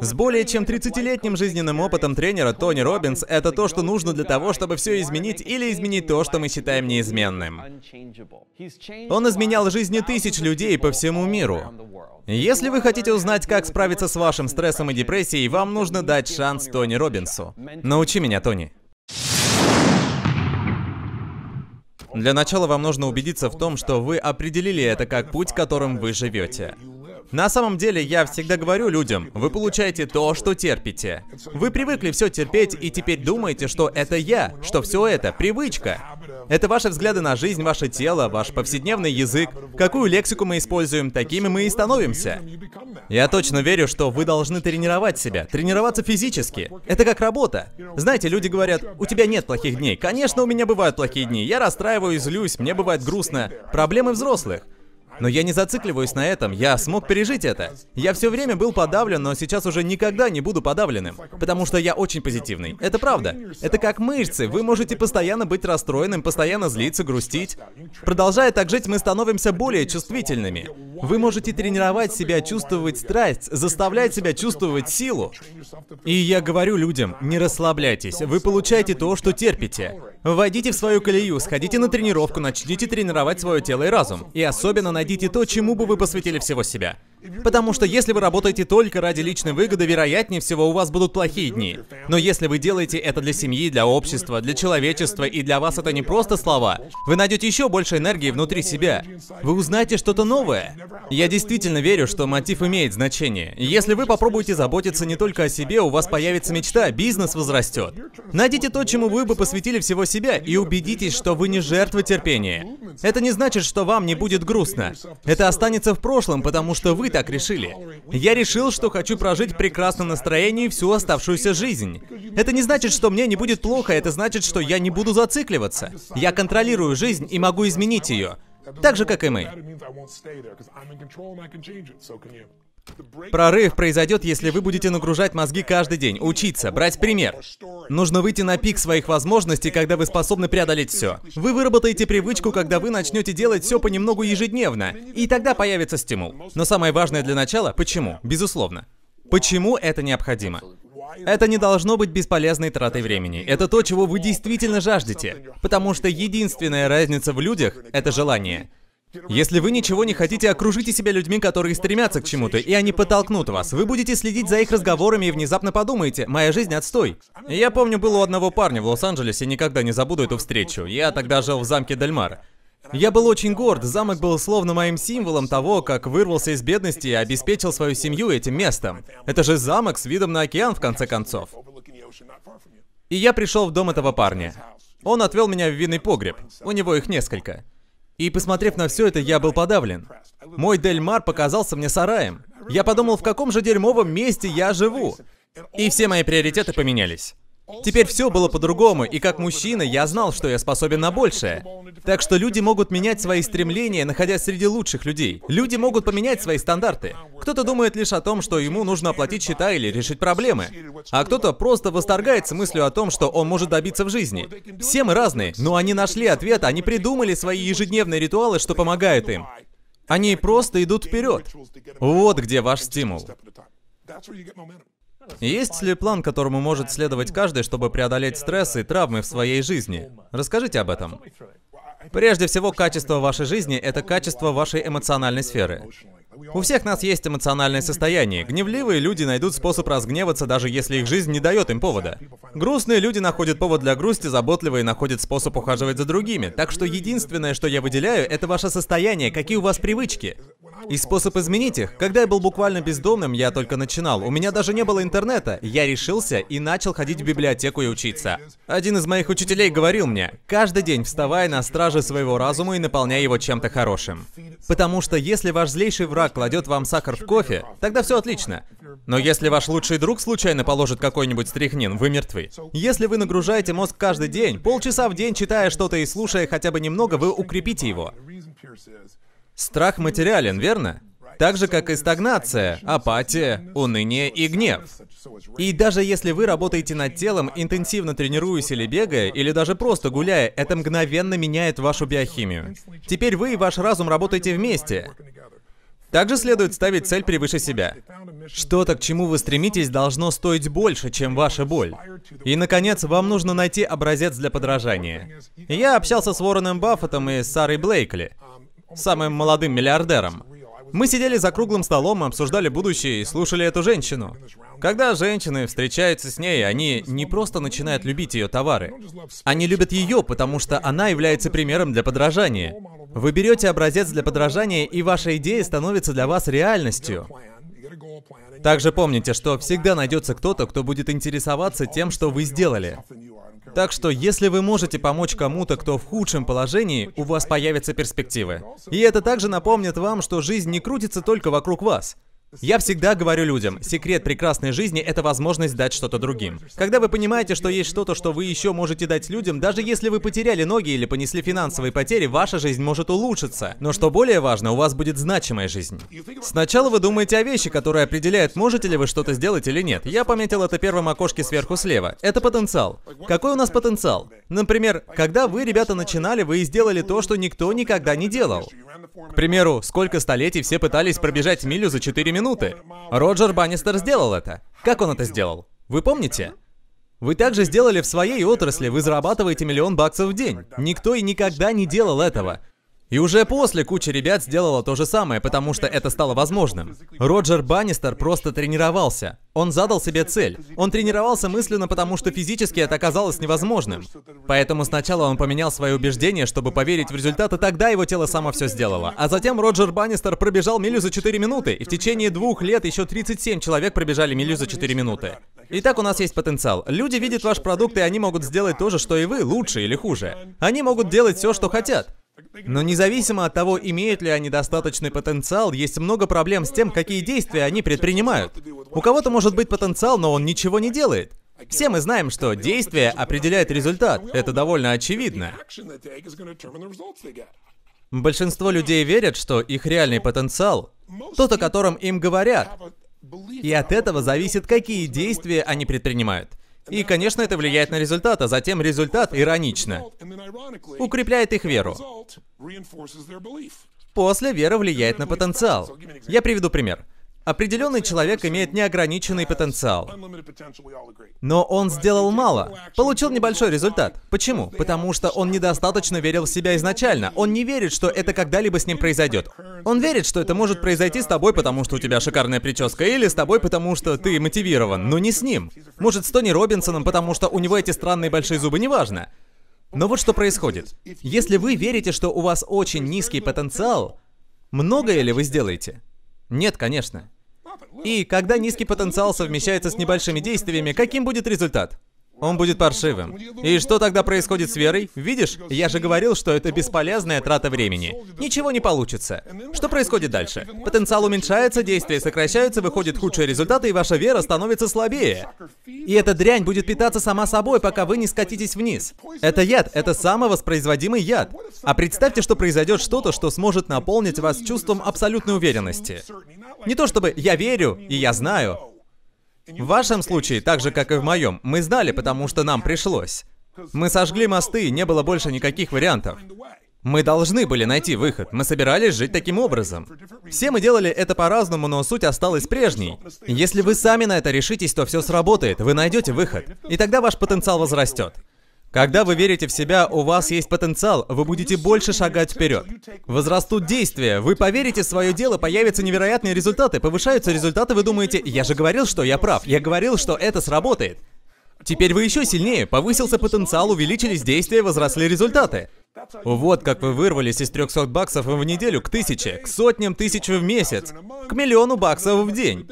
С более чем 30-летним жизненным опытом тренера Тони Робинс это то, что нужно для того, чтобы все изменить или изменить то, что мы считаем неизменным. Он изменял жизни тысяч людей по всему миру. Если вы хотите узнать, как справиться с вашим стрессом и депрессией, вам нужно дать шанс Тони Робинсу. Научи меня, Тони. Для начала вам нужно убедиться в том, что вы определили это как путь, которым вы живете. На самом деле, я всегда говорю людям, вы получаете то, что терпите. Вы привыкли все терпеть и теперь думаете, что это я, что все это привычка. Это ваши взгляды на жизнь, ваше тело, ваш повседневный язык. Какую лексику мы используем, такими мы и становимся. Я точно верю, что вы должны тренировать себя, тренироваться физически. Это как работа. Знаете, люди говорят, у тебя нет плохих дней. Конечно, у меня бывают плохие дни. Я расстраиваюсь, злюсь, мне бывает грустно. Проблемы взрослых. Но я не зацикливаюсь на этом, я смог пережить это. Я все время был подавлен, но сейчас уже никогда не буду подавленным, потому что я очень позитивный. Это правда. Это как мышцы, вы можете постоянно быть расстроенным, постоянно злиться, грустить. Продолжая так жить, мы становимся более чувствительными. Вы можете тренировать себя чувствовать страсть, заставлять себя чувствовать силу. И я говорю людям, не расслабляйтесь, вы получаете то, что терпите. Войдите в свою колею, сходите на тренировку, начните тренировать свое тело и разум. И особенно найдите то, чему бы вы посвятили всего себя. Потому что если вы работаете только ради личной выгоды, вероятнее всего у вас будут плохие дни. Но если вы делаете это для семьи, для общества, для человечества, и для вас это не просто слова, вы найдете еще больше энергии внутри себя. Вы узнаете что-то новое. Я действительно верю, что мотив имеет значение. Если вы попробуете заботиться не только о себе, у вас появится мечта, бизнес возрастет. Найдите то, чему вы бы посвятили всего себя, и убедитесь, что вы не жертва терпения. Это не значит, что вам не будет грустно. Это останется в прошлом, потому что вы так решили. Я решил, что хочу прожить в прекрасном настроении всю оставшуюся жизнь. Это не значит, что мне не будет плохо, это значит, что я не буду зацикливаться. Я контролирую жизнь и могу изменить ее. Так же, как и мы. Прорыв произойдет, если вы будете нагружать мозги каждый день, учиться, брать пример. Нужно выйти на пик своих возможностей, когда вы способны преодолеть все. Вы выработаете привычку, когда вы начнете делать все понемногу ежедневно, и тогда появится стимул. Но самое важное для начала – почему? Безусловно. Почему это необходимо? Это не должно быть бесполезной тратой времени. Это то, чего вы действительно жаждете. Потому что единственная разница в людях – это желание. Если вы ничего не хотите, окружите себя людьми, которые стремятся к чему-то, и они подтолкнут вас. Вы будете следить за их разговорами и внезапно подумаете, моя жизнь отстой. Я помню, был у одного парня в Лос-Анджелесе, никогда не забуду эту встречу. Я тогда жил в замке Дельмар. Я был очень горд, замок был словно моим символом того, как вырвался из бедности и обеспечил свою семью этим местом. Это же замок с видом на океан, в конце концов. И я пришел в дом этого парня. Он отвел меня в винный погреб. У него их несколько. И посмотрев на все это, я был подавлен. Мой Дельмар показался мне сараем. Я подумал, в каком же дерьмовом месте я живу. И все мои приоритеты поменялись. Теперь все было по-другому, и как мужчина я знал, что я способен на большее. Так что люди могут менять свои стремления, находясь среди лучших людей. Люди могут поменять свои стандарты. Кто-то думает лишь о том, что ему нужно оплатить счета или решить проблемы. А кто-то просто восторгается мыслью о том, что он может добиться в жизни. Все мы разные, но они нашли ответ, они придумали свои ежедневные ритуалы, что помогает им. Они просто идут вперед. Вот где ваш стимул. Есть ли план, которому может следовать каждый, чтобы преодолеть стресс и травмы в своей жизни? Расскажите об этом. Прежде всего, качество вашей жизни — это качество вашей эмоциональной сферы. У всех нас есть эмоциональное состояние. Гневливые люди найдут способ разгневаться, даже если их жизнь не дает им повода. Грустные люди находят повод для грусти, заботливые находят способ ухаживать за другими. Так что единственное, что я выделяю, это ваше состояние, какие у вас привычки. И способ изменить их. Когда я был буквально бездомным, я только начинал. У меня даже не было интернета. Я решился и начал ходить в библиотеку и учиться. Один из моих учителей говорил мне, каждый день вставай на страже своего разума и наполняй его чем-то хорошим. Потому что если ваш злейший враг кладет вам сахар в кофе, тогда все отлично. Но если ваш лучший друг случайно положит какой-нибудь стряхнин, вы мертвы. Если вы нагружаете мозг каждый день, полчаса в день читая что-то и слушая хотя бы немного, вы укрепите его. Страх материален, верно? Так же, как и стагнация, апатия, уныние и гнев. И даже если вы работаете над телом, интенсивно тренируясь или бегая, или даже просто гуляя, это мгновенно меняет вашу биохимию. Теперь вы и ваш разум работаете вместе. Также следует ставить цель превыше себя. Что-то, к чему вы стремитесь, должно стоить больше, чем ваша боль. И, наконец, вам нужно найти образец для подражания. Я общался с Уорреном Баффетом и Сарой Блейкли, самым молодым миллиардером. Мы сидели за круглым столом, обсуждали будущее и слушали эту женщину. Когда женщины встречаются с ней, они не просто начинают любить ее товары. Они любят ее, потому что она является примером для подражания. Вы берете образец для подражания, и ваша идея становится для вас реальностью. Также помните, что всегда найдется кто-то, кто будет интересоваться тем, что вы сделали. Так что, если вы можете помочь кому-то, кто в худшем положении, у вас появятся перспективы. И это также напомнит вам, что жизнь не крутится только вокруг вас. Я всегда говорю людям, секрет прекрасной жизни – это возможность дать что-то другим. Когда вы понимаете, что есть что-то, что вы еще можете дать людям, даже если вы потеряли ноги или понесли финансовые потери, ваша жизнь может улучшиться. Но что более важно, у вас будет значимая жизнь. Сначала вы думаете о вещи, которые определяют, можете ли вы что-то сделать или нет. Я пометил это первым окошке сверху слева. Это потенциал. Какой у нас потенциал? Например, когда вы, ребята, начинали, вы сделали то, что никто никогда не делал. К примеру, сколько столетий все пытались пробежать милю за 4 минуты. Роджер Баннистер сделал это. Как он это сделал? Вы помните? Вы также сделали в своей отрасли, вы зарабатываете миллион баксов в день. Никто и никогда не делал этого. И уже после куча ребят сделала то же самое, потому что это стало возможным. Роджер Баннистер просто тренировался. Он задал себе цель. Он тренировался мысленно, потому что физически это оказалось невозможным. Поэтому сначала он поменял свои убеждения, чтобы поверить в результат, и тогда его тело само все сделало. А затем Роджер Баннистер пробежал милю за 4 минуты, и в течение двух лет еще 37 человек пробежали милю за 4 минуты. Итак, у нас есть потенциал. Люди видят ваш продукт, и они могут сделать то же, что и вы, лучше или хуже. Они могут делать все, что хотят. Но независимо от того, имеют ли они достаточный потенциал, есть много проблем с тем, какие действия они предпринимают. У кого-то может быть потенциал, но он ничего не делает. Все мы знаем, что действие определяет результат. Это довольно очевидно. Большинство людей верят, что их реальный потенциал — тот, о котором им говорят. И от этого зависит, какие действия они предпринимают. И, конечно, это влияет на результат, а затем результат, иронично, укрепляет их веру. После вера влияет на потенциал. Я приведу пример. Определенный человек имеет неограниченный потенциал. Но он сделал мало. Получил небольшой результат. Почему? Потому что он недостаточно верил в себя изначально. Он не верит, что это когда-либо с ним произойдет. Он верит, что это может произойти с тобой, потому что у тебя шикарная прическа, или с тобой, потому что ты мотивирован, но не с ним. Может, с Тони Робинсоном, потому что у него эти странные большие зубы, неважно. Но вот что происходит. Если вы верите, что у вас очень низкий потенциал, многое ли вы сделаете? Нет, конечно. И когда низкий потенциал совмещается с небольшими действиями, каким будет результат? Он будет паршивым. И что тогда происходит с верой? Видишь, я же говорил, что это бесполезная трата времени. Ничего не получится. Что происходит дальше? Потенциал уменьшается, действия сокращаются, выходит худшие результаты, и ваша вера становится слабее. И эта дрянь будет питаться сама собой, пока вы не скатитесь вниз. Это яд, это самовоспроизводимый яд. А представьте, что произойдет что-то, что сможет наполнить вас чувством абсолютной уверенности. Не то чтобы «я верю» и «я знаю», в вашем случае, так же как и в моем, мы знали, потому что нам пришлось. Мы сожгли мосты, и не было больше никаких вариантов. Мы должны были найти выход, мы собирались жить таким образом. Все мы делали это по-разному, но суть осталась прежней. Если вы сами на это решитесь, то все сработает, вы найдете выход. И тогда ваш потенциал возрастет. Когда вы верите в себя, у вас есть потенциал, вы будете больше шагать вперед. Возрастут действия, вы поверите в свое дело, появятся невероятные результаты, повышаются результаты, вы думаете, я же говорил, что я прав, я говорил, что это сработает. Теперь вы еще сильнее, повысился потенциал, увеличились действия, возросли результаты. Вот как вы вырвались из 300 баксов в неделю к тысяче, к сотням тысяч в месяц, к миллиону баксов в день.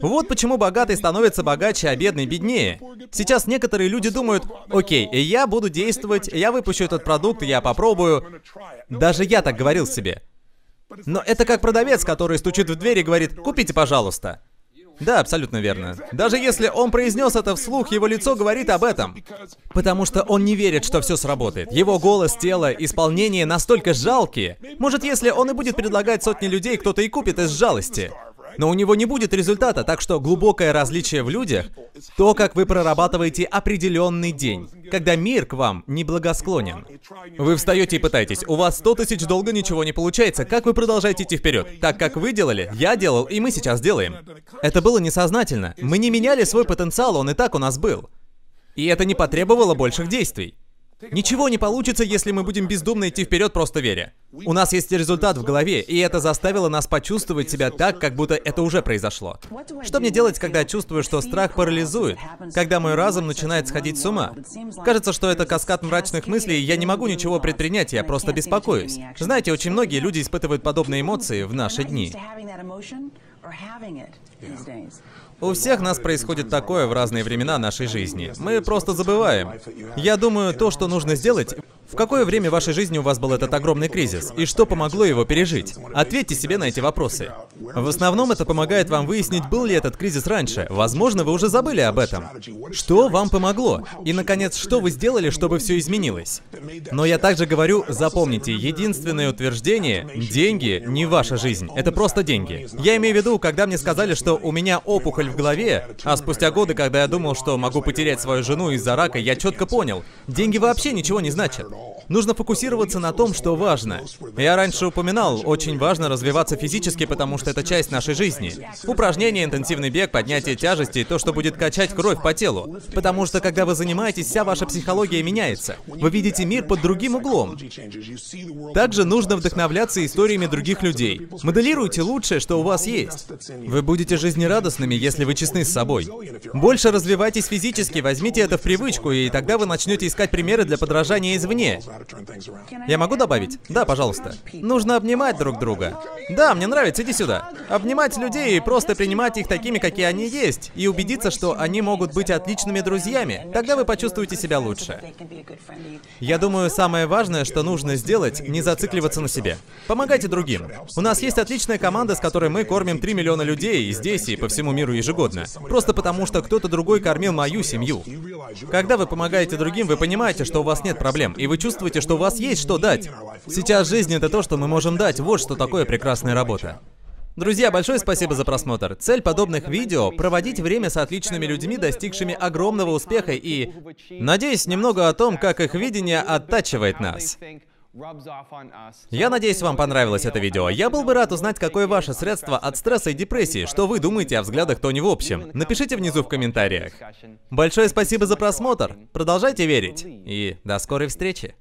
Вот почему богатый становится богаче, а бедный беднее. Сейчас некоторые люди думают, окей, я буду действовать, я выпущу этот продукт, я попробую. Даже я так говорил себе. Но это как продавец, который стучит в дверь и говорит, купите, пожалуйста. Да, абсолютно верно. Даже если он произнес это вслух, его лицо говорит об этом. Потому что он не верит, что все сработает. Его голос, тело, исполнение настолько жалкие. Может, если он и будет предлагать сотни людей, кто-то и купит из жалости. Но у него не будет результата, так что глубокое различие в людях То, как вы прорабатываете определенный день, когда мир к вам неблагосклонен. Вы встаете и пытаетесь, у вас 100 тысяч долга, ничего не получается, как вы продолжаете идти вперед? Так как вы делали, я делал, и мы сейчас делаем. Это было несознательно. Мы не меняли свой потенциал, он и так у нас был. И это не потребовало больших действий. Ничего не получится, если мы будем бездумно идти вперед, просто веря. У нас есть результат в голове, и это заставило нас почувствовать себя так, как будто это уже произошло. Что мне делать, когда я чувствую, что страх парализует? Когда мой разум начинает сходить с ума? Кажется, что это каскад мрачных мыслей, и я не могу ничего предпринять, я просто беспокоюсь. Знаете, очень многие люди испытывают подобные эмоции в наши дни. У всех нас происходит такое в разные времена нашей жизни. Мы просто забываем. Я думаю, то, что нужно сделать, в какое время в вашей жизни у вас был этот огромный кризис? И что помогло его пережить? Ответьте себе на эти вопросы. В основном это помогает вам выяснить, был ли этот кризис раньше. Возможно, вы уже забыли об этом. Что вам помогло? И, наконец, что вы сделали, чтобы все изменилось? Но я также говорю, запомните, единственное утверждение – деньги не ваша жизнь. Это просто деньги. Я имею в виду, когда мне сказали, что у меня опухоль в голове, а спустя годы, когда я думал, что могу потерять свою жену из-за рака, я четко понял, деньги вообще ничего не значат. Нужно фокусироваться на том, что важно. Я раньше упоминал, очень важно развиваться физически, потому что это часть нашей жизни. Упражнения, интенсивный бег, поднятие тяжести, то, что будет качать кровь по телу. Потому что, когда вы занимаетесь, вся ваша психология меняется. Вы видите мир под другим углом. Также нужно вдохновляться историями других людей. Моделируйте лучшее, что у вас есть. Вы будете жизнерадостными, если вы честны с собой. Больше развивайтесь физически, возьмите это в привычку, и тогда вы начнете искать примеры для подражания извне. Я могу добавить? Да, пожалуйста. Нужно обнимать друг друга. Да, мне нравится, иди сюда. Обнимать людей и просто принимать их такими, какие они есть, и убедиться, что они могут быть отличными друзьями. Тогда вы почувствуете себя лучше. Я думаю, самое важное, что нужно сделать, не зацикливаться на себе. Помогайте другим. У нас есть отличная команда, с которой мы кормим 3 миллиона людей и здесь, и по всему миру ежегодно. Просто потому, что кто-то другой кормил мою семью. Когда вы помогаете другим, вы понимаете, что у вас нет проблем, и вы чувствуете, что у вас есть что дать. Сейчас жизнь это то, что мы можем дать. Вот что такое прекрасная работа. Друзья, большое спасибо за просмотр. Цель подобных видео — проводить время с отличными людьми, достигшими огромного успеха и, надеюсь, немного о том, как их видение оттачивает нас. Я надеюсь, вам понравилось это видео. Я был бы рад узнать, какое ваше средство от стресса и депрессии, что вы думаете о взглядах Тони в общем. Напишите внизу в комментариях. Большое спасибо за просмотр. Продолжайте верить. И до скорой встречи.